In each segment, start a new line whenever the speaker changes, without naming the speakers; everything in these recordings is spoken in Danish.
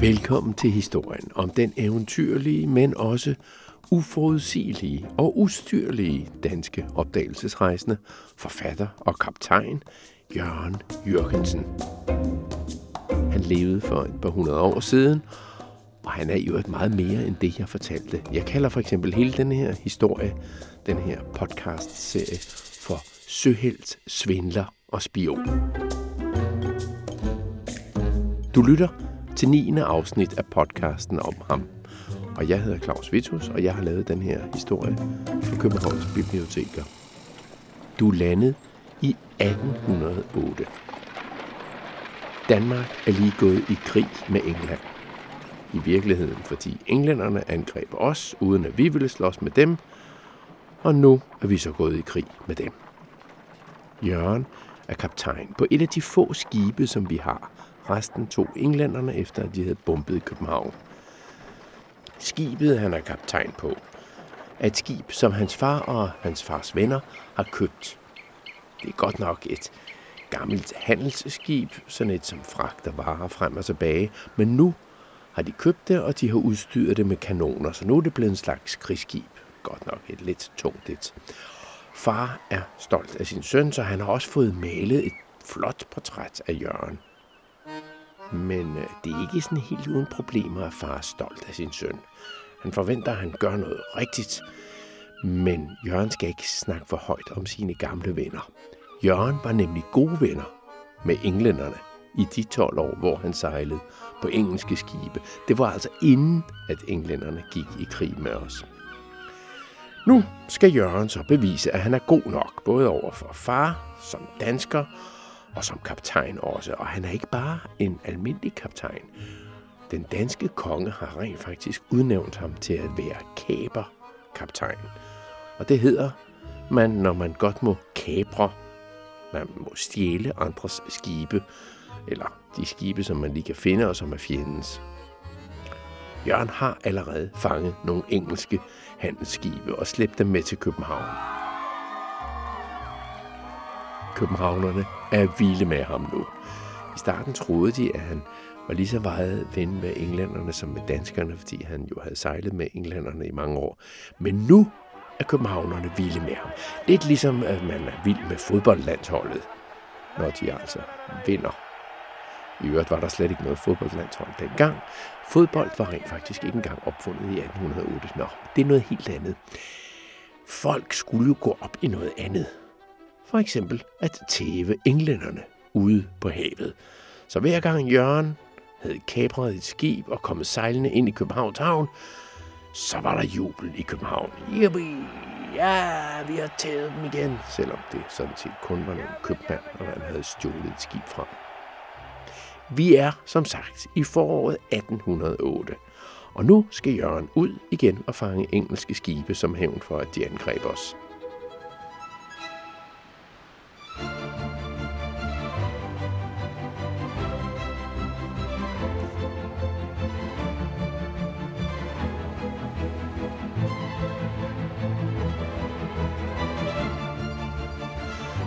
Velkommen til historien om den eventyrlige, men også uforudsigelige og ustyrlige danske opdagelsesrejsende, forfatter og kaptajn Jørgen Jørgensen. Han levede for et par hundrede år siden, og han er jo et meget mere end det, jeg fortalte. Jeg kalder for eksempel hele den her historie, den her podcast-serie, for Søhelt, Svindler og Spion. Du lytter til 9. afsnit af podcasten om ham. Og jeg hedder Claus Vitus, og jeg har lavet den her historie for Københavns Biblioteker. Du landede i 1808. Danmark er lige gået i krig med England. I virkeligheden, fordi englænderne angreb os, uden at vi ville slås med dem, og nu er vi så gået i krig med dem. Jørgen er kaptajn på et af de få skibe, som vi har. Resten tog englænderne efter, at de havde bombet København. Skibet, han er kaptajn på, er et skib, som hans far og hans fars venner har købt. Det er godt nok et gammelt handelsskib, sådan et som fragter varer frem og tilbage, men nu har de købt det, og de har udstyret det med kanoner, så nu er det blevet en slags krigsskib. Godt nok et lidt tungt et. Far er stolt af sin søn, så han har også fået malet et flot portræt af Jørgen. Men øh, det er ikke sådan helt uden problemer, at far er stolt af sin søn. Han forventer, at han gør noget rigtigt. Men Jørgen skal ikke snakke for højt om sine gamle venner. Jørgen var nemlig gode venner med englænderne i de 12 år, hvor han sejlede på engelske skibe. Det var altså inden, at englænderne gik i krig med os. Nu skal Jørgen så bevise, at han er god nok, både over for far, som dansker og som kaptajn også. Og han er ikke bare en almindelig kaptajn. Den danske konge har rent faktisk udnævnt ham til at være kaberkaptajn. Og det hedder man, når man godt må kabre. Man må stjæle andres skibe, eller de skibe, som man lige kan finde og som er fjendens. Jørgen har allerede fanget nogle engelske handelsskibe og slæbt dem med til København. Københavnerne er vilde med ham nu. I starten troede de, at han var lige så meget ven med englænderne som med danskerne, fordi han jo havde sejlet med englænderne i mange år. Men nu er københavnerne vilde med ham. Lidt ligesom, at man er vild med fodboldlandsholdet, når de altså vinder. I øvrigt var der slet ikke noget fodboldlandshold dengang. Fodbold var rent faktisk ikke engang opfundet i 1808. Nå, det er noget helt andet. Folk skulle jo gå op i noget andet. For eksempel at tæve englænderne ude på havet. Så hver gang Jørgen havde kapret et skib og kommet sejlende ind i Københavns Havn, så var der jubel i København. Yippie! Ja, vi har taget dem igen, selvom det sådan set kun var nogle købmand, og han havde stjålet et skib fra. Vi er, som sagt, i foråret 1808, og nu skal Jørgen ud igen og fange engelske skibe som hævn for, at de angreb os.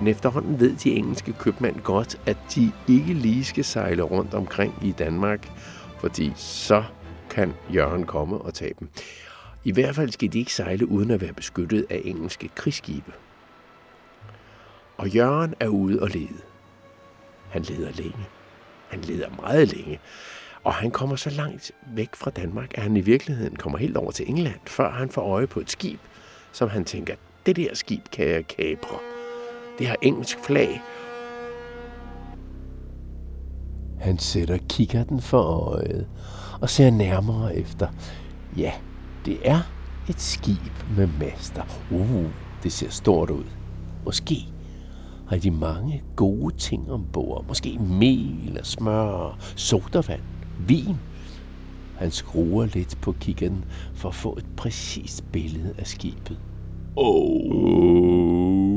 Men efterhånden ved de engelske købmænd godt, at de ikke lige skal sejle rundt omkring i Danmark, fordi så kan Jørgen komme og tage dem. I hvert fald skal de ikke sejle uden at være beskyttet af engelske krigsskibe. Og Jørgen er ude og lede. Han leder længe. Han leder meget længe. Og han kommer så langt væk fra Danmark, at han i virkeligheden kommer helt over til England, før han får øje på et skib, som han tænker, det der skib kan jeg kapre. Det har engelsk flag. Han sætter kikkerten for øjet og ser nærmere efter. Ja, det er et skib med master. Uh, det ser stort ud. Måske har de mange gode ting ombord. Måske mel og smør, sodavand, vin. Han skruer lidt på kiggen for at få et præcist billede af skibet. Oh.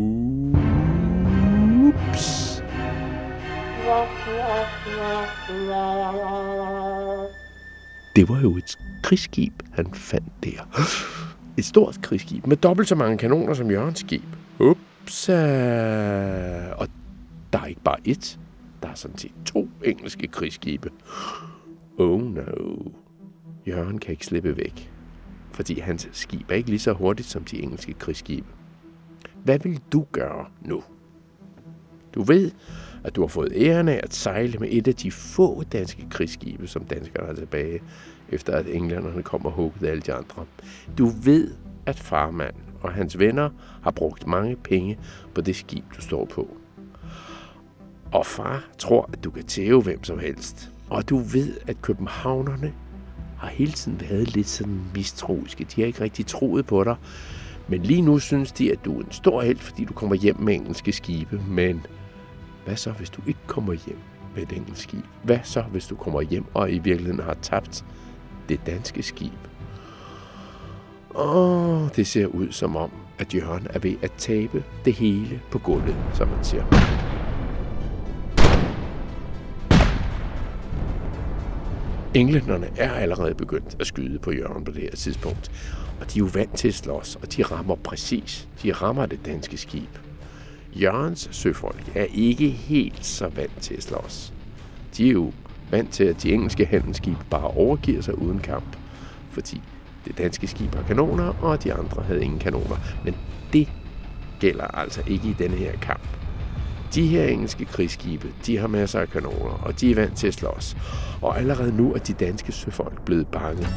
Det var jo et krigsskib, han fandt der. Et stort krigsskib med dobbelt så mange kanoner som Jørgens skib. Ups. Og der er ikke bare et. Der er sådan set to engelske krigsskibe. Oh no. Jørgen kan ikke slippe væk, fordi hans skib er ikke lige så hurtigt som de engelske krigsskibe. Hvad vil du gøre nu? Du ved, at du har fået æren af at sejle med et af de få danske krigsskibe, som danskerne har tilbage, efter at englænderne kom og huggede alle de andre. Du ved, at farmand og hans venner har brugt mange penge på det skib, du står på. Og far tror, at du kan tæve hvem som helst. Og du ved, at københavnerne har hele tiden været lidt sådan mistroiske. De har ikke rigtig troet på dig. Men lige nu synes de, at du er en stor held, fordi du kommer hjem med engelske skibe. Men hvad så, hvis du ikke kommer hjem med et engelsk skib? Hvad så, hvis du kommer hjem og i virkeligheden har tabt det danske skib? Og det ser ud som om, at Jørgen er ved at tabe det hele på gulvet, som man siger. Englænderne er allerede begyndt at skyde på Jørgen på det her tidspunkt. Og de er jo vant til at slås, og de rammer præcis. De rammer det danske skib. Jørgens søfolk er ikke helt så vant til at slås. De er jo vant til, at de engelske handelsskib bare overgiver sig uden kamp. Fordi det danske skib har kanoner, og de andre havde ingen kanoner. Men det gælder altså ikke i denne her kamp. De her engelske krigsskibe, de har masser af kanoner, og de er vant til at slås. Og allerede nu er de danske søfolk blevet bange.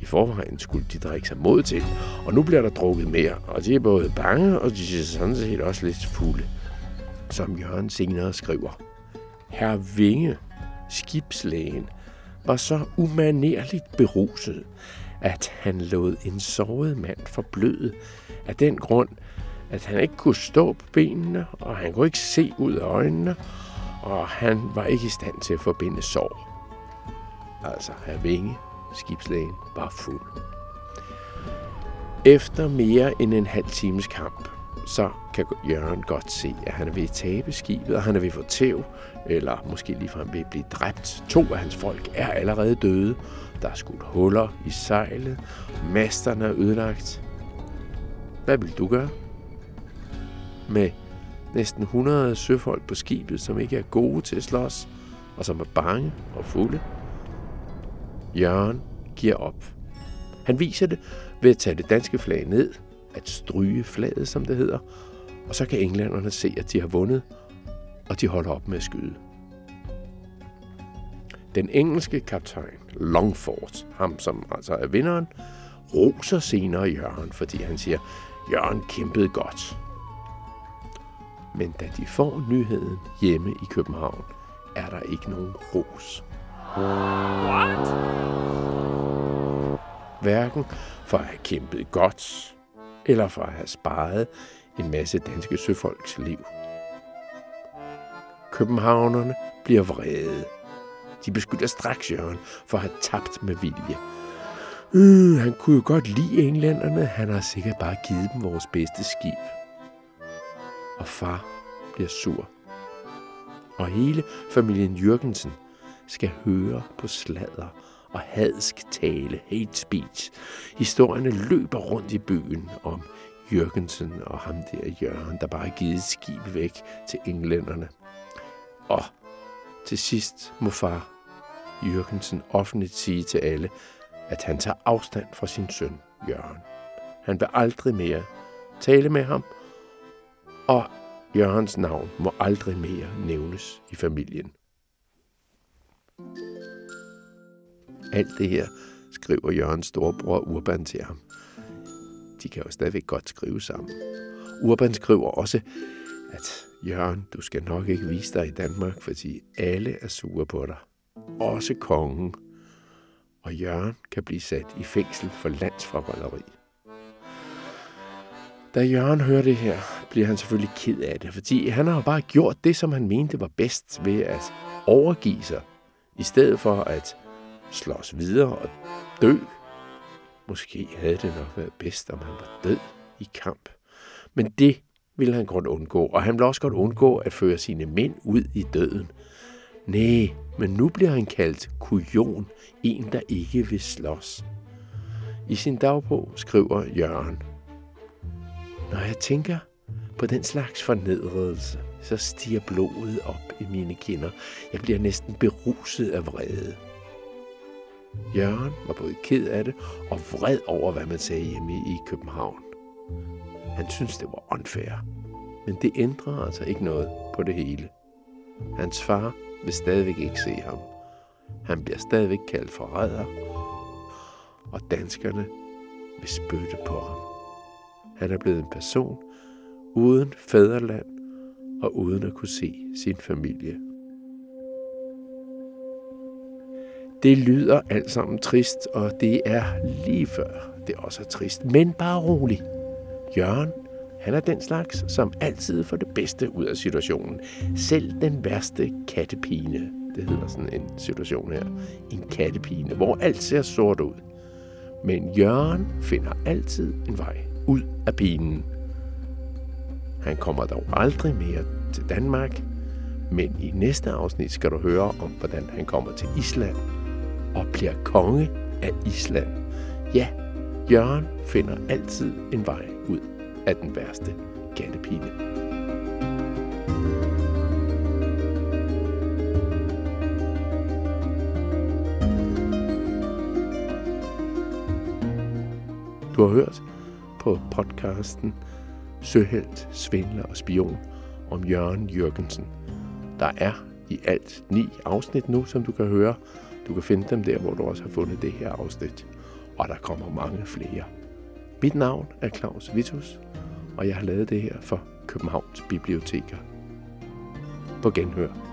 I forvejen skulle de drikke sig mod til, og nu bliver der drukket mere, og de er både bange, og de er sådan set også lidt fulde. Som Jørgen senere skriver. Herr Vinge, skibslægen, var så umanerligt beruset, at han lod en såret mand forbløde af den grund, at han ikke kunne stå på benene, og han kunne ikke se ud af øjnene, og han var ikke i stand til at forbinde sår. Altså, herr Vinge, skibslægen, var fuld. Efter mere end en halv times kamp, så kan Jørgen godt se, at han er ved at tabe skibet, og han er ved at få tæv, eller måske ligefrem ved at blive dræbt. To af hans folk er allerede døde. Der er skudt huller i sejlet. Masterne er ødelagt. Hvad vil du gøre? Med næsten 100 søfolk på skibet, som ikke er gode til at slås, og som er bange og fulde. Jørgen giver op. Han viser det ved at tage det danske flag ned, at stryge flaget, som det hedder, og så kan englænderne se, at de har vundet, og de holder op med at skyde. Den engelske kaptajn Longford, ham som altså er vinderen, roser senere Jørgen, fordi han siger, Jørgen kæmpede godt. Men da de får nyheden hjemme i København, er der ikke nogen ros. What? Hverken for at have kæmpet godt, eller for at have sparet en masse danske søfolks liv. Københavnerne bliver vrede. De beskylder straks Jørgen for at have tabt med vilje. Øh, han kunne jo godt lide englænderne. Han har sikkert bare givet dem vores bedste skib. Og far bliver sur. Og hele familien Jørgensen skal høre på sladder og hadsk tale, hate speech. Historierne løber rundt i byen om Jørgensen og ham der Jørgen, der bare har givet skib væk til englænderne. Og til sidst må far Jørgensen offentligt sige til alle, at han tager afstand fra sin søn Jørgen. Han vil aldrig mere tale med ham, og Jørgens navn må aldrig mere nævnes i familien. Alt det her skriver Jørgens storebror Urban til ham. De kan jo stadigvæk godt skrive sammen. Urban skriver også, at Jørgen, du skal nok ikke vise dig i Danmark, fordi alle er sure på dig. Også kongen. Og Jørgen kan blive sat i fængsel for landsforholderi. Da Jørgen hører det her, bliver han selvfølgelig ked af det, fordi han har jo bare gjort det, som han mente var bedst ved at overgive sig, i stedet for at slås videre og dø. Måske havde det nok været bedst, om han var død i kamp. Men det ville han godt undgå, og han ville også godt undgå at føre sine mænd ud i døden. Nej, men nu bliver han kaldt kujon, en der ikke vil slås. I sin dagbog skriver Jørgen, Når jeg tænker på den slags fornedrelse, så stiger blodet op i mine kinder. Jeg bliver næsten beruset af vrede. Jørgen var både ked af det og vred over, hvad man sagde hjemme i København. Han syntes, det var unfair. Men det ændrede altså ikke noget på det hele. Hans far vil stadigvæk ikke se ham. Han bliver stadigvæk kaldt forræder, og danskerne vil spytte på ham. Han er blevet en person uden fædreland og uden at kunne se sin familie. Det lyder alt sammen trist, og det er lige før det også er trist. Men bare rolig. Jørgen, han er den slags, som altid får det bedste ud af situationen. Selv den værste kattepine, det hedder sådan en situation her, en kattepine, hvor alt ser sort ud. Men Jørgen finder altid en vej ud af pinen. Han kommer dog aldrig mere til Danmark, men i næste afsnit skal du høre om, hvordan han kommer til Island og bliver konge af Island. Ja, Jørgen finder altid en vej ud af den værste kattepine. Du har hørt på podcasten Søhelt, Svindler og Spion om Jørgen Jørgensen. Der er i alt ni afsnit nu, som du kan høre. Du kan finde dem der, hvor du også har fundet det her afsnit. Og der kommer mange flere. Mit navn er Claus Vitus, og jeg har lavet det her for Københavns Biblioteker. På genhør.